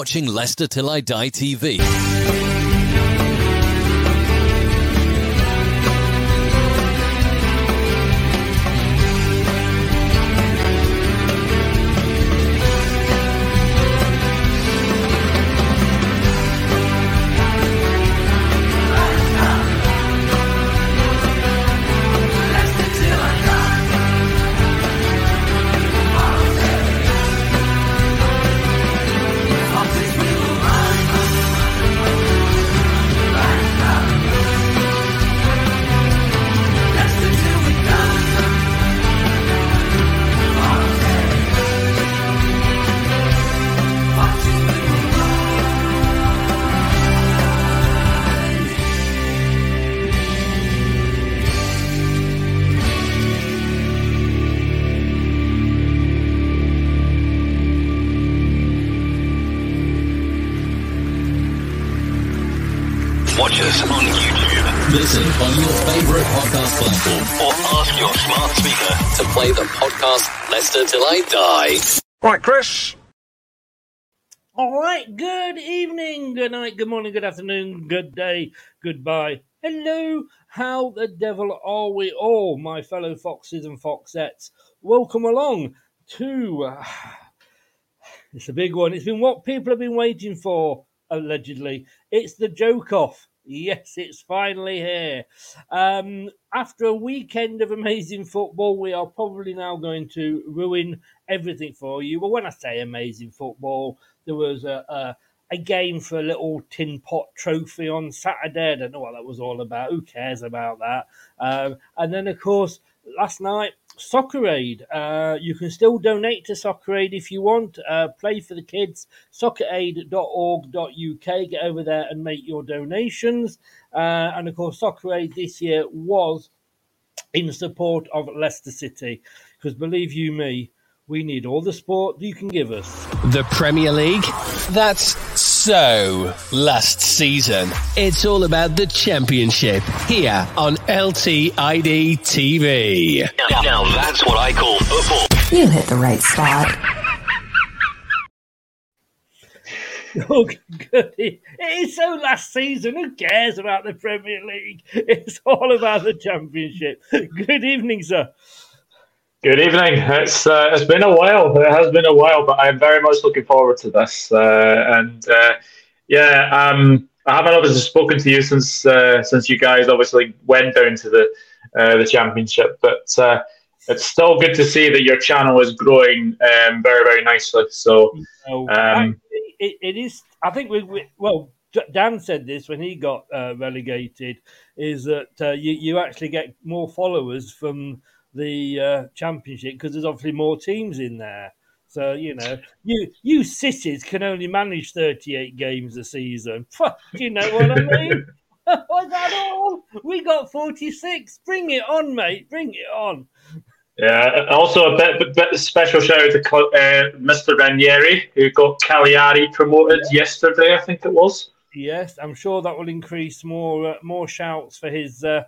Watching Leicester Till I Die TV. Listen on your favorite podcast platform Or ask your smart speaker. to play the podcast Leicester Till I Die. Right, Chris. All right. Good evening, good night, good morning, good afternoon, good day, goodbye. Hello. How the devil are we all, my fellow foxes and foxettes? Welcome along to. Uh, it's a big one. It's been what people have been waiting for, allegedly. It's the joke off. Yes, it's finally here. Um, after a weekend of amazing football, we are probably now going to ruin everything for you. Well, when I say amazing football, there was a, a, a game for a little tin pot trophy on Saturday. I don't know what that was all about. Who cares about that? Um, and then, of course, last night, Soccer Aid. Uh, you can still donate to Soccer Aid if you want. Uh, play for the kids. Socceraid.org.uk. Get over there and make your donations. Uh, and of course, Soccer Aid this year was in support of Leicester City. Because believe you me, we need all the support you can give us. The Premier League? That's so last season. It's all about the Championship here on LTID TV. Now, now that's what I call football. You hit the right spot. Oh, good. It is so last season. Who cares about the Premier League? It's all about the Championship. Good evening, sir. Good evening. It's uh, it's been a while. It has been a while, but I'm very much looking forward to this. Uh, and uh, yeah, um, I haven't obviously spoken to you since uh, since you guys obviously went down to the uh, the championship, but uh, it's still good to see that your channel is growing um, very very nicely. So Um, it, it is. I think we, we well Dan said this when he got uh, relegated, is that uh, you you actually get more followers from the uh, championship because there's obviously more teams in there. So you know, you you cities can only manage 38 games a season. Do you know what I mean? Was that all? We got 46. Bring it on, mate. Bring it on. Yeah, also a bit, bit special shout out to uh, Mr. Ranieri, who got Cagliari promoted yesterday, I think it was. Yes, I'm sure that will increase more uh, more shouts for his uh,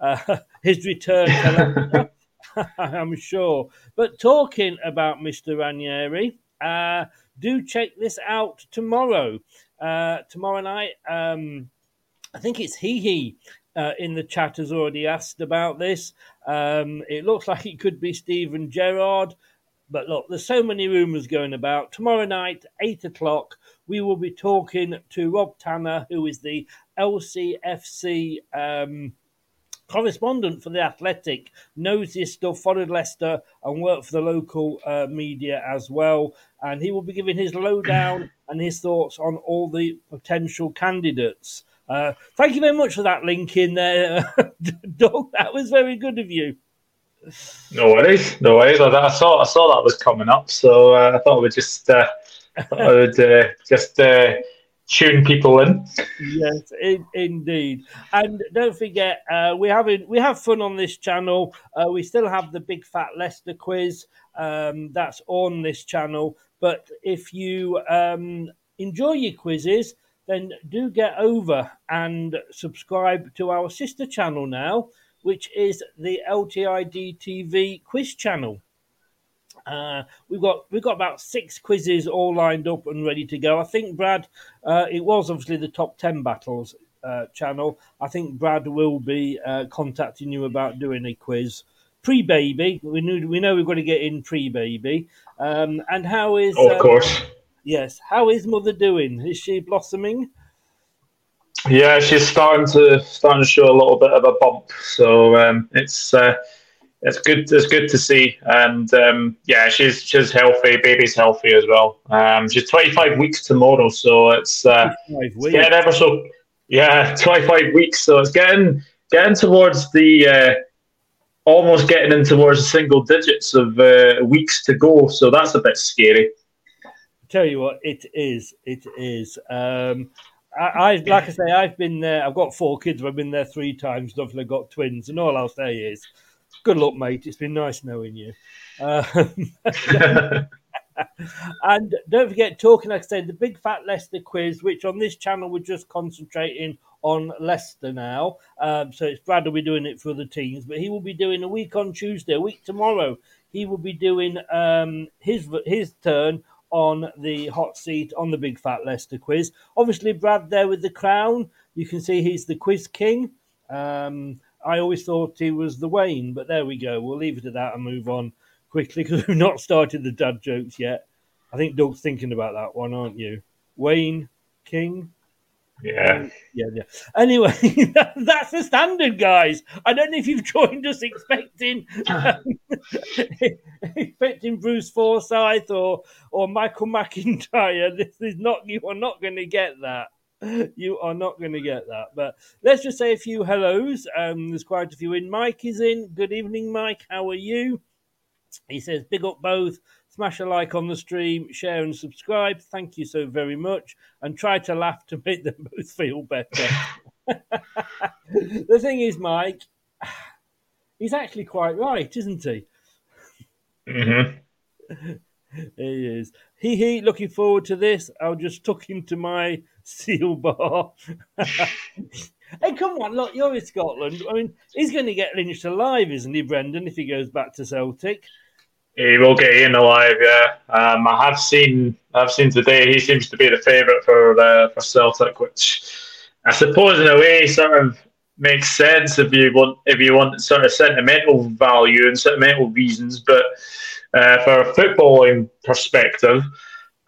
uh his return. I'm sure. But talking about Mr. Ranieri, uh, do check this out tomorrow. Uh, tomorrow night, um, I think it's He He uh, in the chat has already asked about this. Um, it looks like it could be Steven Gerrard. But look, there's so many rumours going about. Tomorrow night, 8 o'clock, we will be talking to Rob Tanner, who is the LCFC um, correspondent for The Athletic, knows his stuff, followed Leicester, and worked for the local uh, media as well. And he will be giving his lowdown and his thoughts on all the potential candidates. Uh, thank you very much for that link in there, Doug. That was very good of you. No worries, no worries. I, I saw I saw that was coming up, so uh, I thought we'd just uh, I would uh, just uh, tune people in. Yes, in, indeed. And don't forget, uh, we have we have fun on this channel. Uh, we still have the Big Fat Leicester quiz um, that's on this channel. But if you um, enjoy your quizzes, then do get over and subscribe to our sister channel now, which is the LTID TV quiz channel. Uh, we've got we've got about six quizzes all lined up and ready to go. I think Brad, uh, it was obviously the top ten battles uh, channel. I think Brad will be uh, contacting you about doing a quiz pre baby. We knew we know we've got to get in pre baby. Um, and how is? Oh, of uh, course. Yes. How is mother doing? Is she blossoming? Yeah, she's starting to starting to show a little bit of a bump. So um, it's uh, it's good. It's good to see, and um, yeah, she's she's healthy. Baby's healthy as well. Um, she's 25 weeks tomorrow, so it's, uh, it's getting ever so yeah, 25 weeks. So it's getting getting towards the uh, almost getting in towards the single digits of uh, weeks to go. So that's a bit scary tell you what, it is. It is. Um, I, I, like I say, I've been there. I've got four kids. I've been there three times. I've got twins, and all I'll say is, good luck, mate. It's been nice knowing you. Um, and don't forget, talking like I said, the Big Fat Leicester quiz, which on this channel we're just concentrating on Leicester now. Um, so it's Brad will be doing it for the teams, but he will be doing a week on Tuesday, a week tomorrow. He will be doing um, his his turn on the hot seat on the Big Fat Leicester quiz. Obviously, Brad there with the crown. You can see he's the quiz king. Um, I always thought he was the Wayne, but there we go. We'll leave it at that and move on quickly because we've not started the dad jokes yet. I think Doug's thinking about that one, aren't you? Wayne King. Yeah. Yeah, yeah. Anyway, that's the standard, guys. I don't know if you've joined us expecting um, expecting Bruce Forsyth or or Michael McIntyre. This is not you are not going to get that. You are not going to get that. But let's just say a few hellos. Um, there's quite a few in. Mike is in. Good evening, Mike. How are you? He says, "Big up both." Smash a like on the stream, share and subscribe. Thank you so very much. And try to laugh to make them both feel better. the thing is, Mike, he's actually quite right, isn't he? Mm-hmm. He is. He he. Looking forward to this. I'll just tuck into my seal bar. hey, come on! Look, you're in Scotland. I mean, he's going to get lynched alive, isn't he, Brendan? If he goes back to Celtic. He will get in alive, yeah. Um, I have seen, I've seen today. He seems to be the favourite for uh, for Celtic, which I suppose in a way sort of makes sense if you want if you want sort of sentimental value and sentimental reasons. But uh, for a footballing perspective,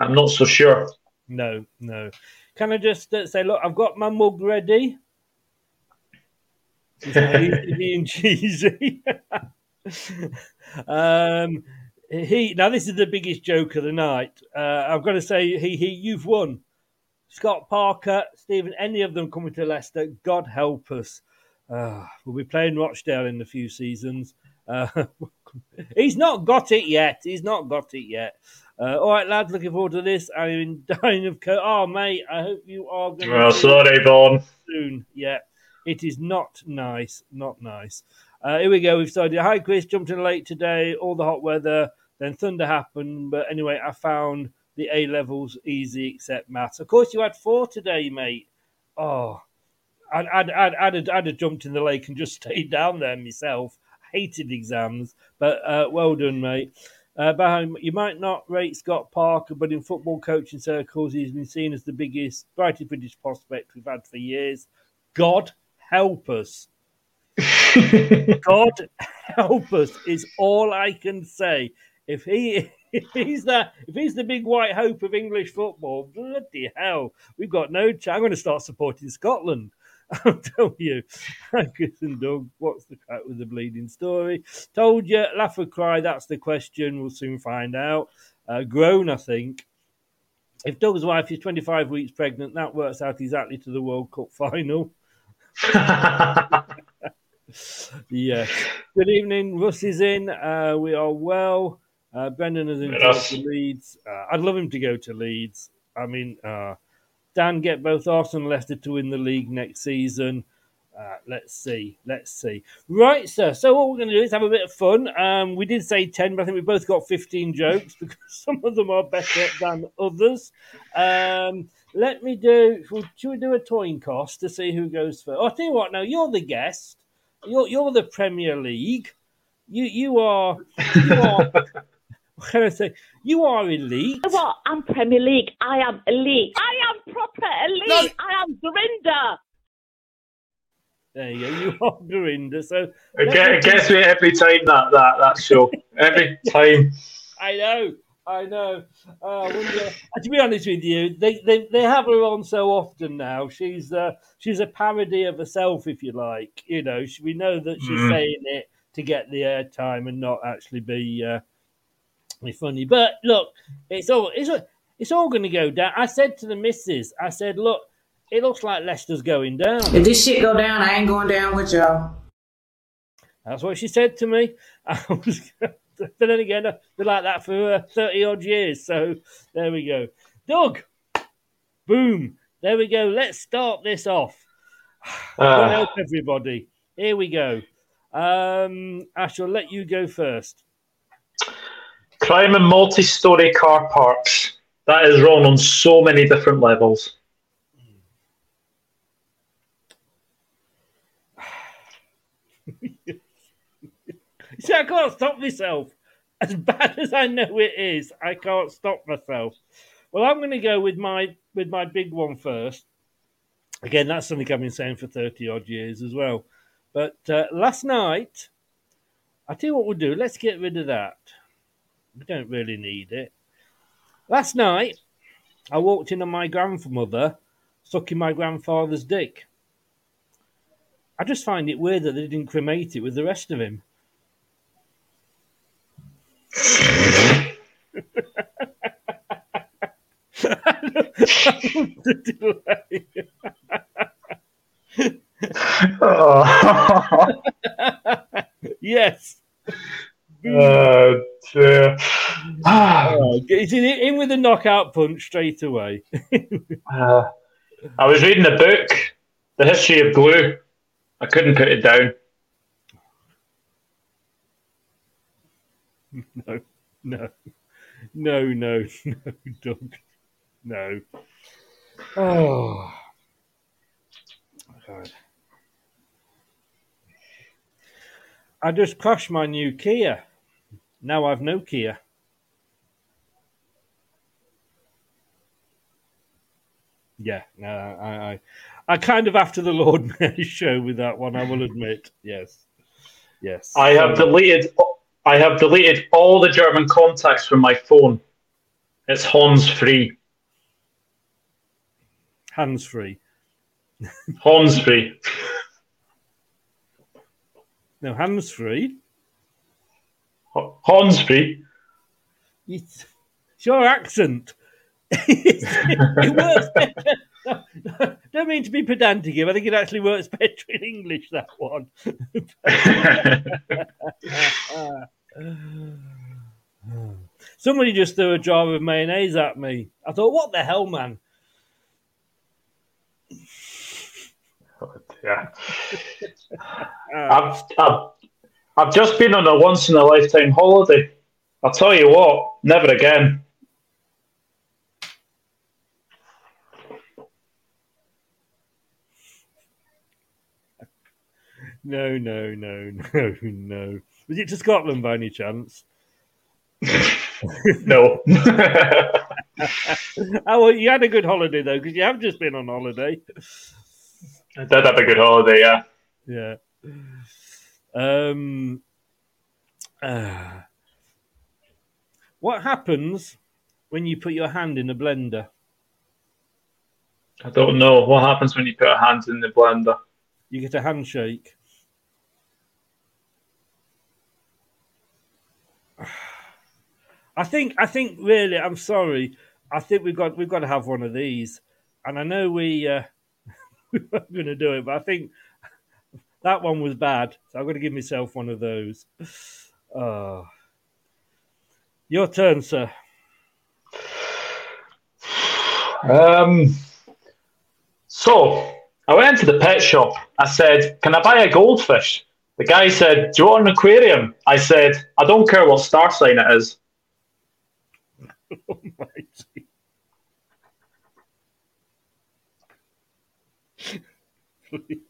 I'm not so sure. No, no. Can I just uh, say, look, I've got my mug ready. Being cheesy. um, he now this is the biggest joke of the night. Uh, I've got to say, he he, you've won. Scott Parker, Steven, any of them coming to Leicester, God help us. Uh, we'll be playing Rochdale in a few seasons. Uh, he's not got it yet. He's not got it yet. Uh, all right, lads, looking forward to this. I'm dying of co- Oh, mate, I hope you are going Oh, sorry, Vaughn. soon. Yeah, it is not nice. Not nice. Uh, here we go. We've started. Hi, Chris. Jumped in late today. All the hot weather. Then thunder happened. But anyway, I found the A levels easy except maths. Of course, you had four today, mate. Oh, I'd, I'd, I'd, I'd, have, I'd have jumped in the lake and just stayed down there myself. Hated exams, but uh, well done, mate. Uh, Baham, you might not rate Scott Parker, but in football coaching circles, he's been seen as the biggest, brightest British prospect we've had for years. God help us. God help us is all I can say. If he if he's the if he's the big white hope of English football, bloody hell, we've got no chance. I'm going to start supporting Scotland. I'll tell you. Chris and Doug, what's the crack with the bleeding story? Told you, laugh or cry. That's the question. We'll soon find out. Uh, grown, I think. If Doug's wife is 25 weeks pregnant, that works out exactly to the World Cup final. Yeah. Good evening. Russ is in. Uh, we are well. Uh, Brendan is in Russ. to Leeds. Uh, I'd love him to go to Leeds. I mean, uh, Dan, get both Arsenal and Leicester to win the league next season. Uh, let's see. Let's see. Right, sir. So what we're going to do is have a bit of fun. Um, we did say 10, but I think we both got 15 jokes because some of them are better than others. Um, let me do, should we do a coin cost to see who goes first? Oh, I'll tell you what, now you're the guest. You're, you're the Premier League. You you are you are can I say? You are elite. You know what? I'm Premier League. I am elite. I am proper elite. I am Dorinda. There you go. You are Dorinda. So It, get, it gets me every time that that that show. Every time. I know. I know. Uh, I wonder, uh, to be honest with you, they, they, they have her on so often now. She's uh, she's a parody of herself, if you like. You know, she, we know that she's Mhm. saying it to get the airtime and not actually be uh, be funny. But look, it's all it's all, it's all going to go down. I said to the missus, I said, look, it looks like Leicester's going down. If this shit go down, I ain't going down with y'all. That's what she said to me. I was, but then again, I've been like that for uh, 30 odd years. So there we go. Doug, boom. There we go. Let's start this off. God Uh, help everybody. Here we go. Um, I shall let you go first. Crime in multi-story car parks. That is wrong on so many different levels. See, I can't stop myself. As bad as I know it is, I can't stop myself. Well, I'm going to go with my with my big one first. Again, that's something I've been saying for thirty odd years as well. But uh, last night, I tell you what we'll do. Let's get rid of that. We don't really need it. Last night, I walked in on my grandmother sucking my grandfather's dick. I just find it weird that they didn't cremate it with the rest of him. Oh, yes. Uh, dear. Oh, he's in, in with a knockout punch straight away. Uh, I was reading a book, The History of Glue. I couldn't put it down. no, no, no, no, no, Doug. No. Oh. God. I just crashed my new Kia. Now I've no Kia. Yeah, no, I, I, I kind of after the Lord Mayor's show with that one. I will admit, yes, yes. I have So- deleted. I have deleted all the German contacts from my phone. It's Hans free. hands free. Hans free. No, hands free. Free. It's it's your accent. it works better. Don't mean to be pedantic here. I think it actually works better in English. That one. Somebody just threw a jar of mayonnaise at me. I thought, what the hell, man? Oh, yeah. I've, I've, I've just been on a once in a lifetime holiday. I'll tell you what, never again. No, no, no, no, no. Was it to Scotland by any chance? no. oh, well, you had a good holiday though, because you have just been on holiday. I did have a good holiday, yeah. Yeah. Um. Uh, what happens when you put your hand in a blender? I don't know. What happens when you put a hand in the blender? You get a handshake. I think I think really I'm sorry. I think we've got we've got to have one of these. And I know we uh, we were going to do it, but I think that one was bad. So I'm going to give myself one of those. Oh. Your turn, sir. Um. So I went to the pet shop. I said, "Can I buy a goldfish?" The guy said, "Do you want an aquarium?" I said, "I don't care what star sign it is." Almighty. Please.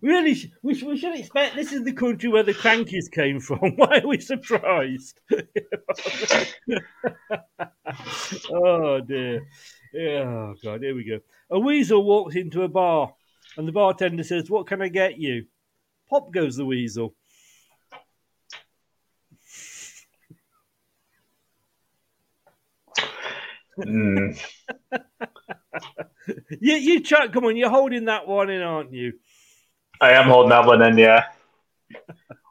Really, sh- we, sh- we should expect this is the country where the Krankies came from. Why are we surprised? oh dear. Oh god, here we go. A weasel walks into a bar and the bartender says, What can I get you? Pop goes the weasel. Hmm. You, you try, come on, you're holding that one in, aren't you? I am holding that one in, yeah.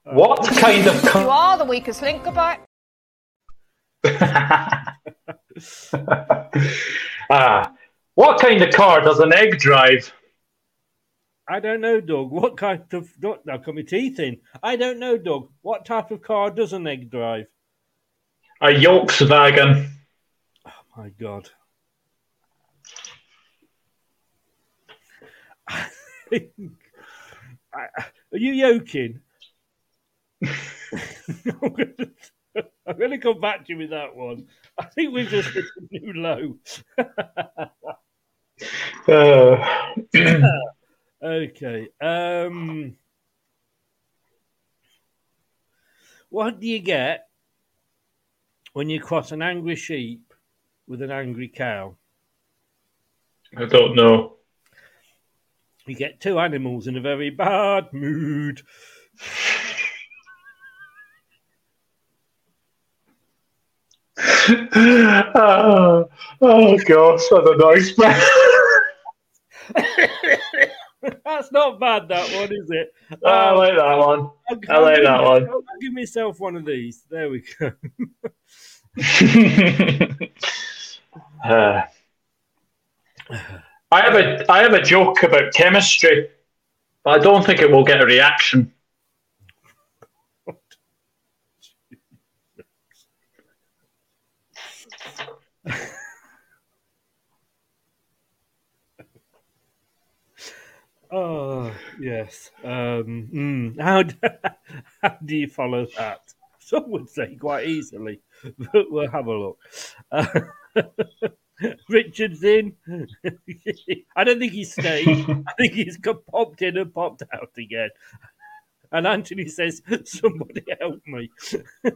What kind of You are the weakest link. Goodbye. ah, what kind of car does an egg drive? I don't know, Doug. What kind of Doug, now cut my teeth in? I don't know, Doug. What type of car does an egg drive? A Volkswagen. Oh my God. I- Are you yoking? I'm going to come back to you with that one. I think we've just hit a new low. Uh, okay. Um, what do you get when you cross an angry sheep with an angry cow? I don't know. You get two animals in a very bad mood. oh, oh gosh, I don't know. That's not bad, that one, is it? I Um, like that one. I'll- I like that one. I'll give myself one of these. There we go. Uh, I have a I have a joke about chemistry, but I don't think it will get a reaction. Oh yes. Um, mm, how how do you follow that? Some would say quite easily, but we'll have a look. Richard's in. I don't think he stayed. I think he's got popped in and popped out again. And Anthony says, "Somebody help me."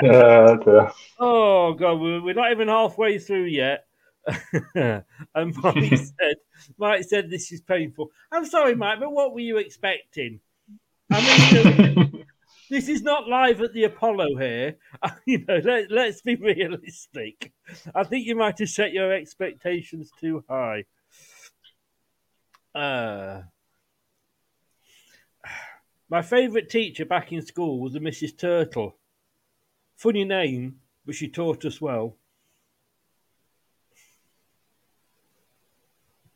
Dear. Oh god, we're, we're not even halfway through yet. and Mike said, Mike said this is painful. I'm sorry, Mike, but what were you expecting? I mean, this is not live at the Apollo here. You know, let, let's be realistic. I think you might have set your expectations too high. Uh, my favourite teacher back in school was a Mrs. Turtle. Funny name, but she taught us well.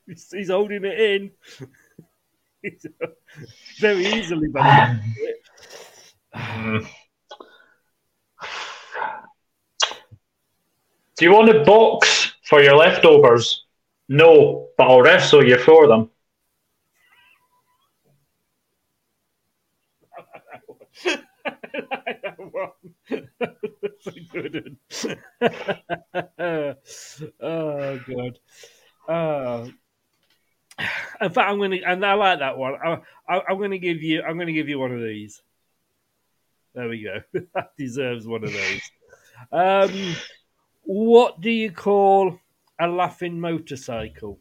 He's, he's holding it in. Very easily, by Do you want a box for your leftovers? No, but I'll wrestle you for them. oh god. Uh, in fact, I'm gonna, and I like that one. I, I, I'm gonna give you, I'm gonna give you one of these. There we go. that deserves one of those. Um, what do you call a laughing motorcycle?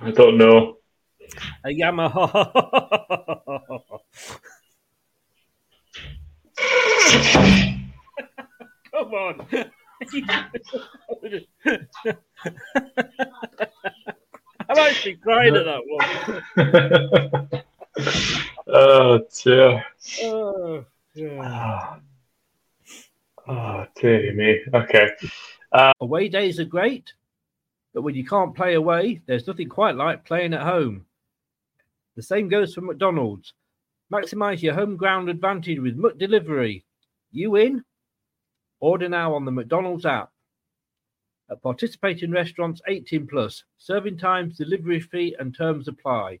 I don't know. A Yamaha. Come on. I'm actually crying at that one. Oh dear. Oh, yeah. Oh dear me. Okay. Uh, away days are great, but when you can't play away, there's nothing quite like playing at home. The same goes for McDonald's. Maximize your home ground advantage with McDelivery. You in? Order now on the McDonald's app. At participating restaurants 18 plus, serving times, delivery fee, and terms apply.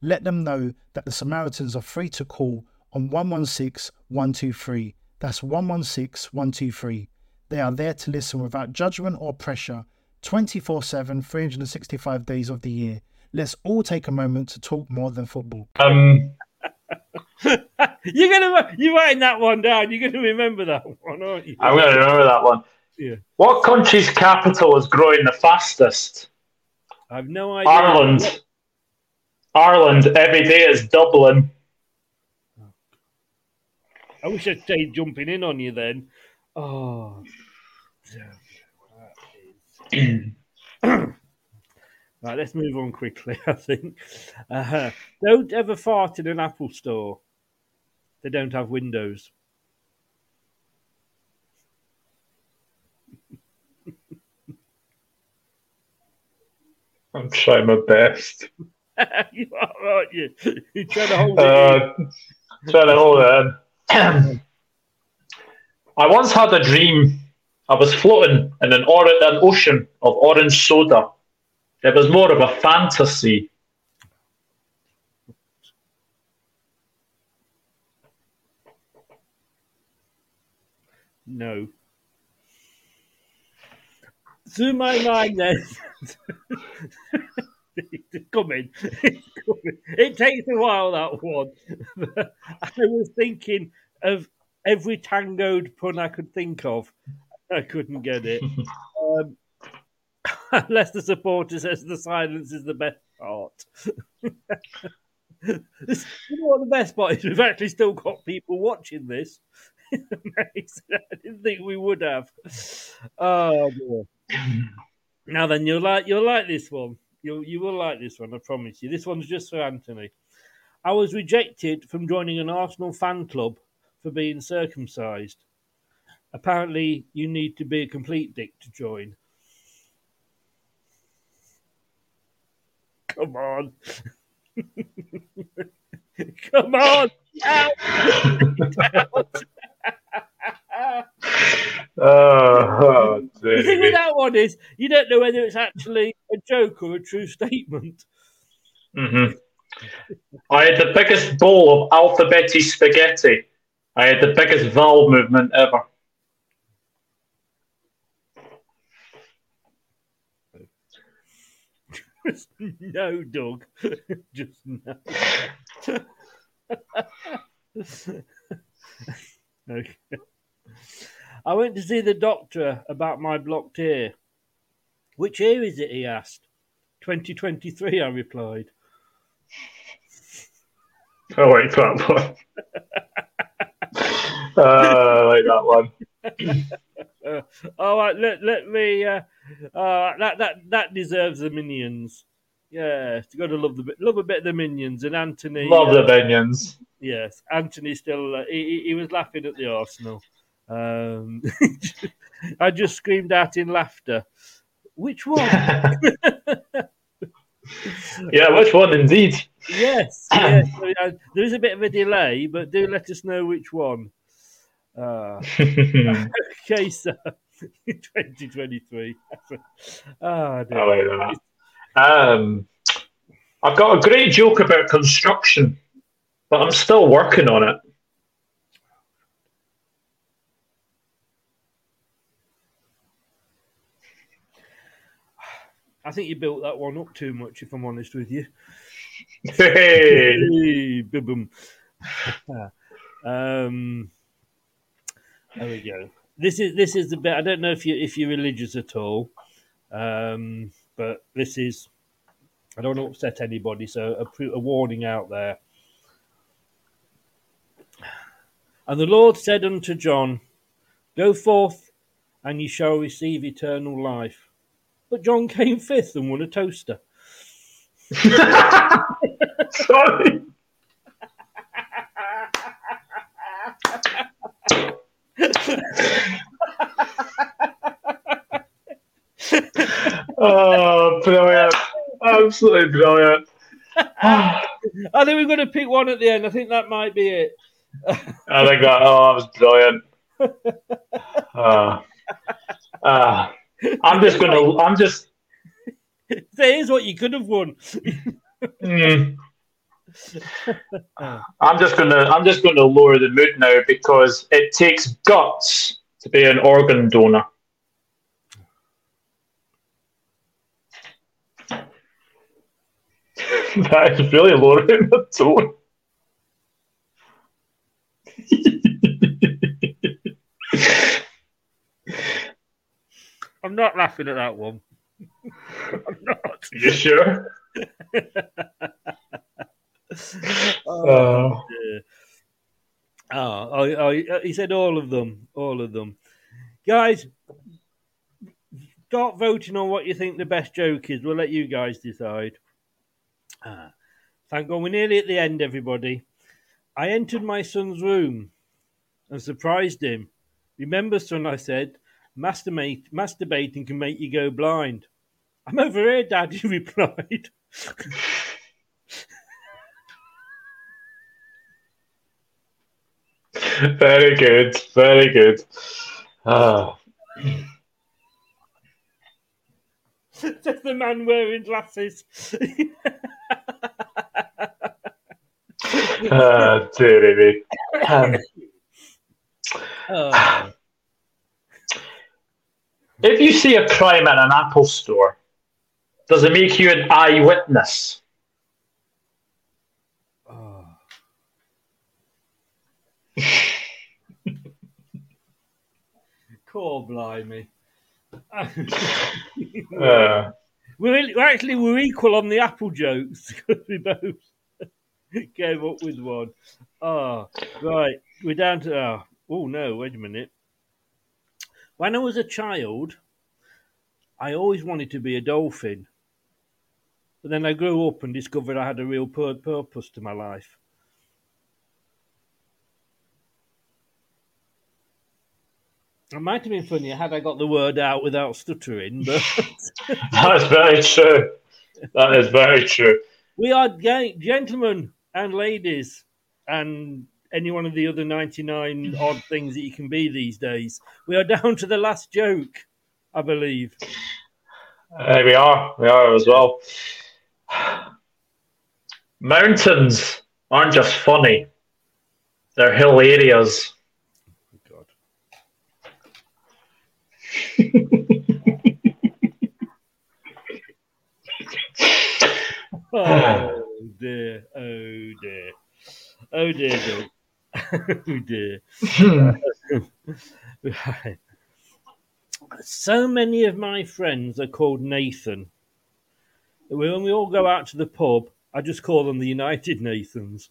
let them know that the Samaritans are free to call on 116 123. That's 116 123. They are there to listen without judgment or pressure 24 7, 365 days of the year. Let's all take a moment to talk more than football. Um, You're gonna you writing that one down. You're gonna remember that one, aren't you? I'm going to remember that one. Yeah. What country's capital is growing the fastest? I've no idea. Ireland. Ireland. Every day is Dublin. I wish I'd stayed jumping in on you then. Oh. right, let's move on quickly, I think. Uh, don't ever fart in an Apple store. They don't have windows. I'm trying my best. you are, aren't you? You're trying to hold it. Uh, trying to hold it. I once had a dream. I was floating in an, or- an ocean of orange soda. It was more of a fantasy. No. Through my mind, then. It's coming. Coming. It takes a while, that one. I was thinking of every tangoed pun I could think of. I couldn't get it. Um, the supporter says the silence is the best part. This- you know what the best part is? We've actually still got people watching this. I didn't think we would have. Oh boy. Now then, you'll like you'll like this one. You you will like this one. I promise you. This one's just for Anthony. I was rejected from joining an Arsenal fan club for being circumcised. Apparently, you need to be a complete dick to join. Come on. Come on. Out. Out. Oh, The thing with that one is you don't know whether it's actually a joke or a true statement. hmm I had the biggest bowl of alphabeti spaghetti. I had the biggest vowel movement ever. Just no, Doug. Just no. okay. I went to see the doctor about my blocked ear. Which ear is it? He asked. 2023, I replied. I like that one. uh, I like that one. Uh, all right, let let me. Uh, uh, that that that deserves the minions. Yeah, you got to love the love a bit of the minions and Anthony. Love the uh, minions. Yes, Anthony still. Uh, he- he was laughing at the Arsenal. Um, I just screamed out in laughter. Which one? Yeah, which one indeed? yes, yes. So, uh, there is a bit of a delay, but do let us know which one. Uh, okay, so 2023. Ah, dear. I like that. Um, I've got a great joke about construction, but I'm still working on it. I think you built that one up too much, if I'm honest with you. Hey. Hey, boom. um, there we go. This is this is the bit. I don't know if you if you're religious at all, um, but this is. I don't want to upset anybody, so a, pre- a warning out there. And the Lord said unto John, Go forth, and ye shall receive eternal life. But John came fifth and won a toaster. Sorry. oh, brilliant. Absolutely brilliant. I think we're going to pick one at the end. I think that might be it. I think that, oh, that was brilliant. Uh, uh, I'm just going to, I'm just, There's what you could have won. mm, I'm just going to, I'm just going to lower the mood now because it takes guts to be an organ donor. that is really lowering the tone. I'm not laughing at that one. I'm not. You sure? Oh, dear. Oh, oh, oh, he said all of them. All of them. Guys, start voting on what you think the best joke is. We'll let you guys decide. Ah, thank God we're nearly at the end, everybody. I entered my son's room and surprised him. Remember, son, I said, masturbate, masturbating can make you go blind. I'm over here, Dad, he replied. Very good. Very good. Ah. Says the man wearing glasses. Ah, dearie me. Um, Oh. If you see a crime in an Apple store, does it make you an eyewitness? Core blimey. Uh, we're, actually we're equal on the apple jokes because we both came up with one. Oh, right. We're down to oh, oh no, wait a minute. When I was a child, I always wanted to be a dolphin. But then I grew up and discovered I had a real pur- purpose to my life. It might have been funnier had I got the word out without stuttering, but that's very true. That is very true. we are gentlemen and ladies, and any one of the other 99 odd things that you can be these days. We are down to the last joke, I believe. Uh, we are. We are as well. Mountains aren't just funny, they're hilarious. God. Oh dear, oh dear, oh dear, dear. oh dear. Right. So many of my friends are called Nathan. When we all go out to the pub, I just call them the United Nathans.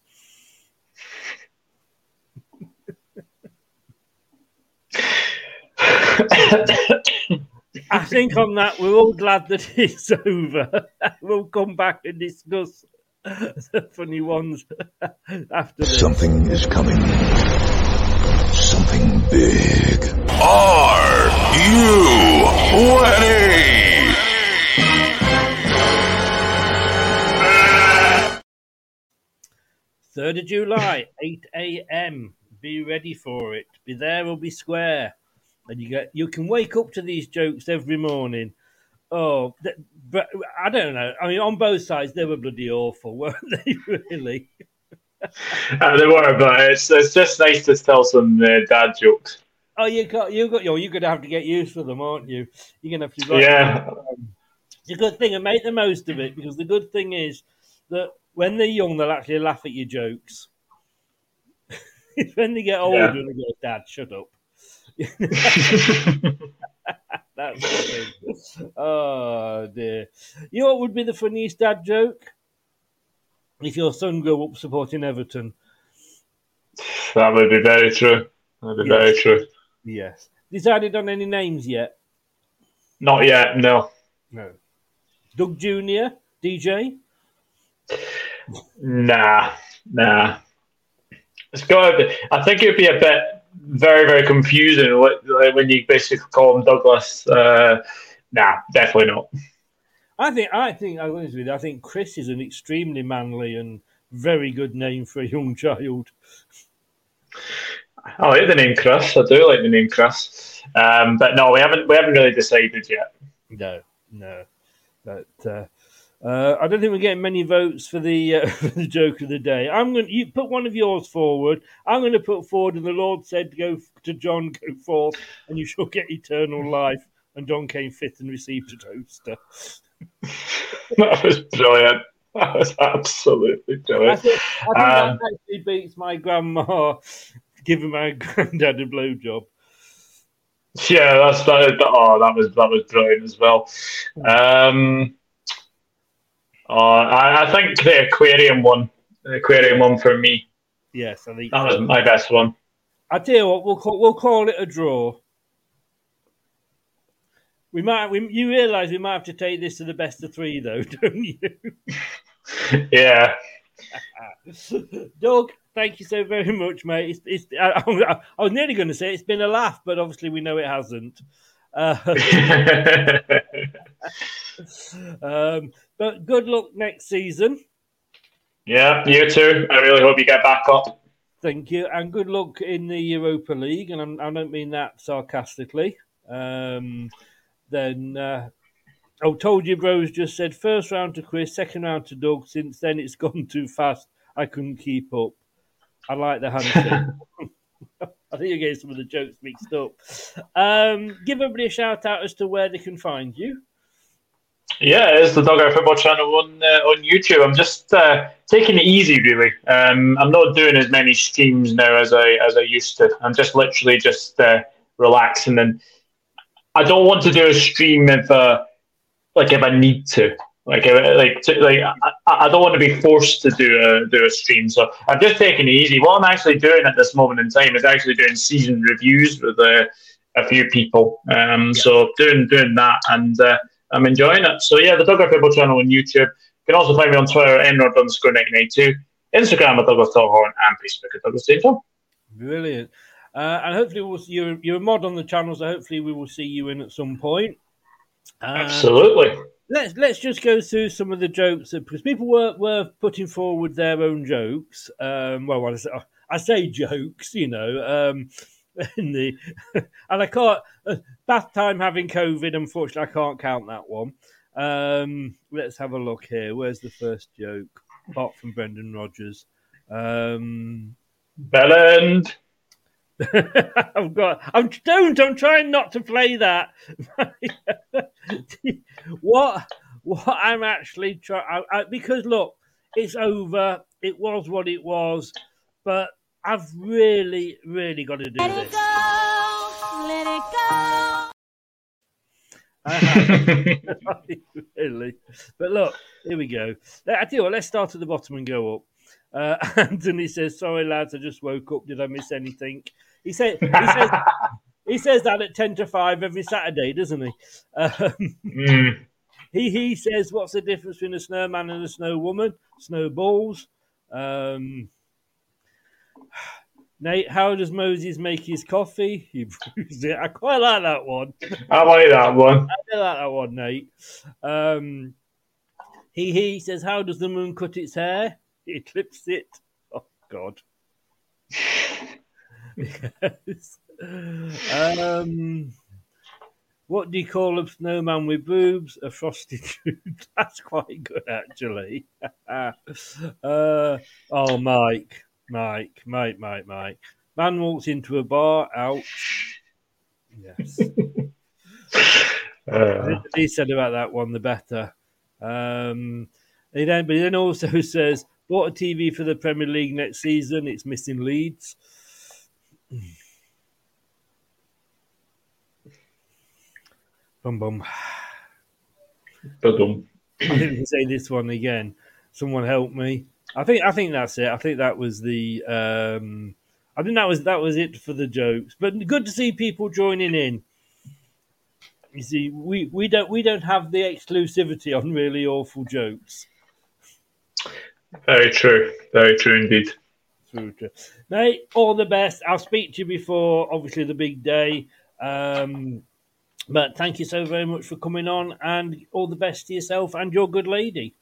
I think on that, we're all glad that it's over. we'll come back and discuss funny ones after this. Something is coming. Something big. Are you ready? Third of July, eight a.m. Be ready for it. Be there or be square. And you get you can wake up to these jokes every morning. Oh, th- but I don't know. I mean, on both sides, they were bloody awful, weren't they? Really? Uh, they were, but it's, it's just nice to tell some uh, dad jokes. Oh, you got you got you. You're gonna have to get used to them, aren't you? You're gonna have to. Yeah. them. It's a good thing and make the most of it because the good thing is that when they're young, they'll actually laugh at your jokes. When they get older, Yeah. they go, "Dad, shut up." That's. Oh dear. You know what would be the funniest dad joke? If your son grew up supporting Everton. That would be very true. That would be very true. Yes. Decided on any names yet? Not yet, no. No. Doug Junior, DJ. Nah, nah. It's got. To be, I think it'd be a bit very, very confusing when you basically call him Douglas. Uh, nah, definitely not. I think I think I'm honest with you, I think Chris is an extremely manly and very good name for a young child. I like the name Chris. I do like the name Chris. Um, but no, we haven't. We haven't really decided yet. No, no. But uh, uh, I don't think we're getting many votes for the uh, for the joke of the day. I'm going to you put one of yours forward. I'm going to put forward, and the Lord said, "Go to John, go forth, and you shall get eternal life." And John came fifth and received a toaster. That was brilliant. That was absolutely I brilliant. think, I think Um, that actually beats my grandma giving my granddad a blowjob. Yeah, that's that. Oh, that was that was brilliant as well. Um, oh, I, I think the aquarium one, the aquarium one for me, Yes, I think that was my best one. I tell you what, we'll call, we'll call it a draw. We might. We, you realise we might have to take this to the best of three, though, don't you? Yeah, Doug, thank you so very much, mate. It's, it's, I, I, I was nearly going to say it's been a laugh, but obviously we know it hasn't. Uh, um, but good luck next season. yeah, you too. I really hope you get back up. Thank you, and good luck in the Europa League. And I'm, I don't mean that sarcastically. Um, then, uh, I told you, bros. Just said first round to Chris, second round to Doug. Since then, it's gone too fast. I couldn't keep up. I like the handshake. I think you're getting some of the jokes mixed up. Um, give everybody a shout out as to where they can find you. Yeah, it's the Dogger Football Channel on uh, on YouTube. I'm just uh, taking it easy, really. Um, I'm not doing as many streams now as I as I used to. I'm just literally just uh, relaxing, and I don't want to do a stream if uh, like if I need to. Like, like, to, like, I, I don't want to be forced to do a do a stream. So I'm just taking it easy. What I'm actually doing at this moment in time is actually doing season reviews with uh, a few people. Um, so doing doing that, and uh, I'm enjoying it. So yeah, the Dogger Football channel on YouTube. You can also find me on Twitter, Enrohd underscore 1982, Instagram at Douglas Tallhorn, and Facebook at Douglas Tatum. Brilliant. Uh, and hopefully, we'll see you're, you're a mod on the channel, so hopefully, we will see you in at some point. Uh, Absolutely. Let's let's just go through some of the jokes that, because people were, were putting forward their own jokes. Um, well, I say, I say jokes, you know. Um, in the and I can't uh, bath time having COVID. Unfortunately, I can't count that one. Um, let's have a look here. Where's the first joke? Apart from Brendan Rodgers, Um, Belland. I've got. I'm don't. I'm trying not to play that. what? What I'm actually trying because look, it's over. It was what it was, but I've really, really got to do this. go. really. But look, here we go. I tell you what, let's start at the bottom and go up. Uh, Anthony says, "Sorry, lads, I just woke up. Did I miss anything?" He said, "He says, he says that at ten to five every Saturday, doesn't he?" Um, Mm. He he says, "What's the difference between a snowman and a snow woman? Snowballs." Um, Nate, how does Moses make his coffee? He brews it. I quite like that one. I like that one. I like that one, Nate. Um, he he says, "How does the moon cut its hair? It clips it." Oh God. Yes. Um, what do you call a snowman with boobs? A frosty dude. That's quite good, actually. uh, oh, Mike, Mike, Mike, Mike, Mike. Man walks into a bar. Ouch. Yes. Uh, The he said about that one, the better. Um, he then, but he then also says, bought a TV for the Premier League next season. It's missing Leeds. Bum bum. Ba-dum. I think we say this one again. Someone help me. I think I think that's it. I think that was the. Um, I think that was that was it for the jokes. But good to see people joining in. You see, we, we don't we don't have the exclusivity on really awful jokes. Very true. Very true indeed. True, true. Mate, all the best. I'll speak to you before, obviously, the big day. Um, but thank you so very much for coming on, and all the best to yourself and your good lady.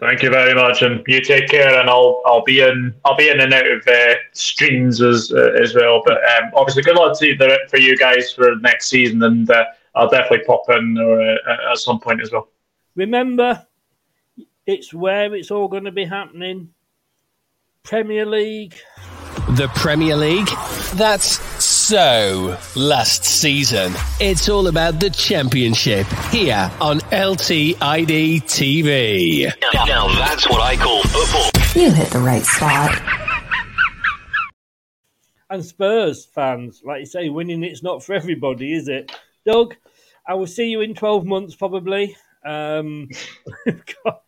Thank you very much, and you take care. And I'll I'll be in I'll be in and out of uh, streams as uh, as well. But um, obviously, good luck to the, for you guys for next season, and uh, I'll definitely pop in uh, at some point as well. Remember, it's where it's all going to be happening. Premier League. The Premier League? That's so last season. It's all about the championship here on LTID TV. Now, now that's what I call football. You hit the right spot. And Spurs fans, like you say, winning it's not for everybody, is it? Doug, I will see you in 12 months probably. Um, God,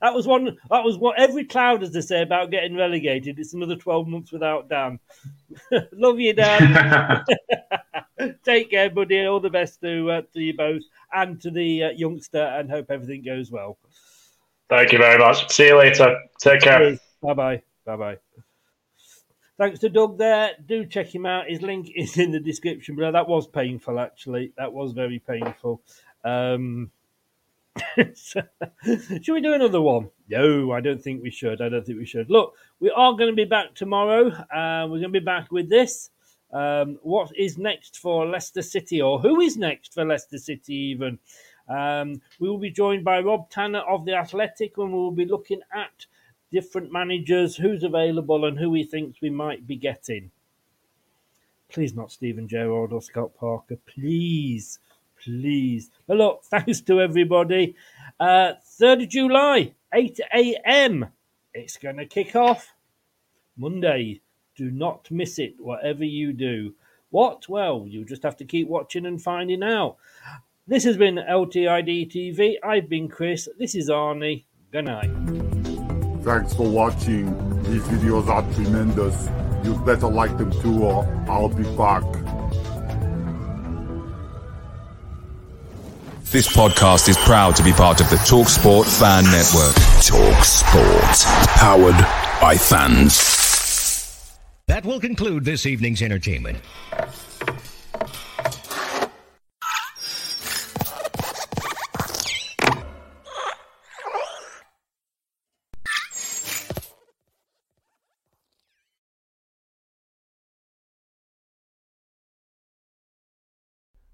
that was one. That was what every cloud has to say about getting relegated. It's another 12 months without Dan. Love you, Dan. Take care, buddy. All the best to, uh, to you both and to the uh, youngster, and hope everything goes well. Thank you very much. See you later. Take care. Bye bye. Bye bye. Thanks to Doug there. Do check him out. His link is in the description below. That was painful, actually. That was very painful. Um, should we do another one? No, I don't think we should. I don't think we should. Look, we are going to be back tomorrow. Uh, we're going to be back with this. Um, what is next for Leicester City, or who is next for Leicester City, even? Um, we will be joined by Rob Tanner of The Athletic, and we will be looking at different managers, who's available, and who he thinks we might be getting. Please, not Steven Gerrard or Scott Parker. Please, please. But look, thanks to everybody. Uh, 3rd of July, 8 a.m. It's going to kick off Monday. Do not miss it, whatever you do. What? Well, you just have to keep watching and finding out. This has been LTID TV. I've been Chris. This is Arnie. Good night. Thanks for watching. These videos are tremendous. You'd better like them too, or I'll be back. This podcast is proud to be part of the TalkSport Fan Network. TalkSport. Powered by fans. That will conclude this evening's entertainment.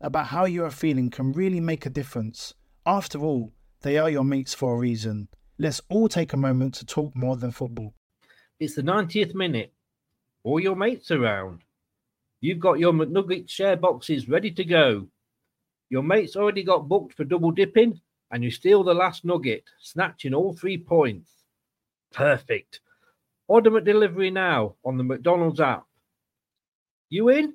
about how you are feeling can really make a difference. After all, they are your mates for a reason. Let's all take a moment to talk more than football. It's the 90th minute. All your mates around. You've got your McNugget share boxes ready to go. Your mates already got booked for double dipping, and you steal the last nugget, snatching all three points. Perfect. Order McDelivery now on the McDonald's app. You in?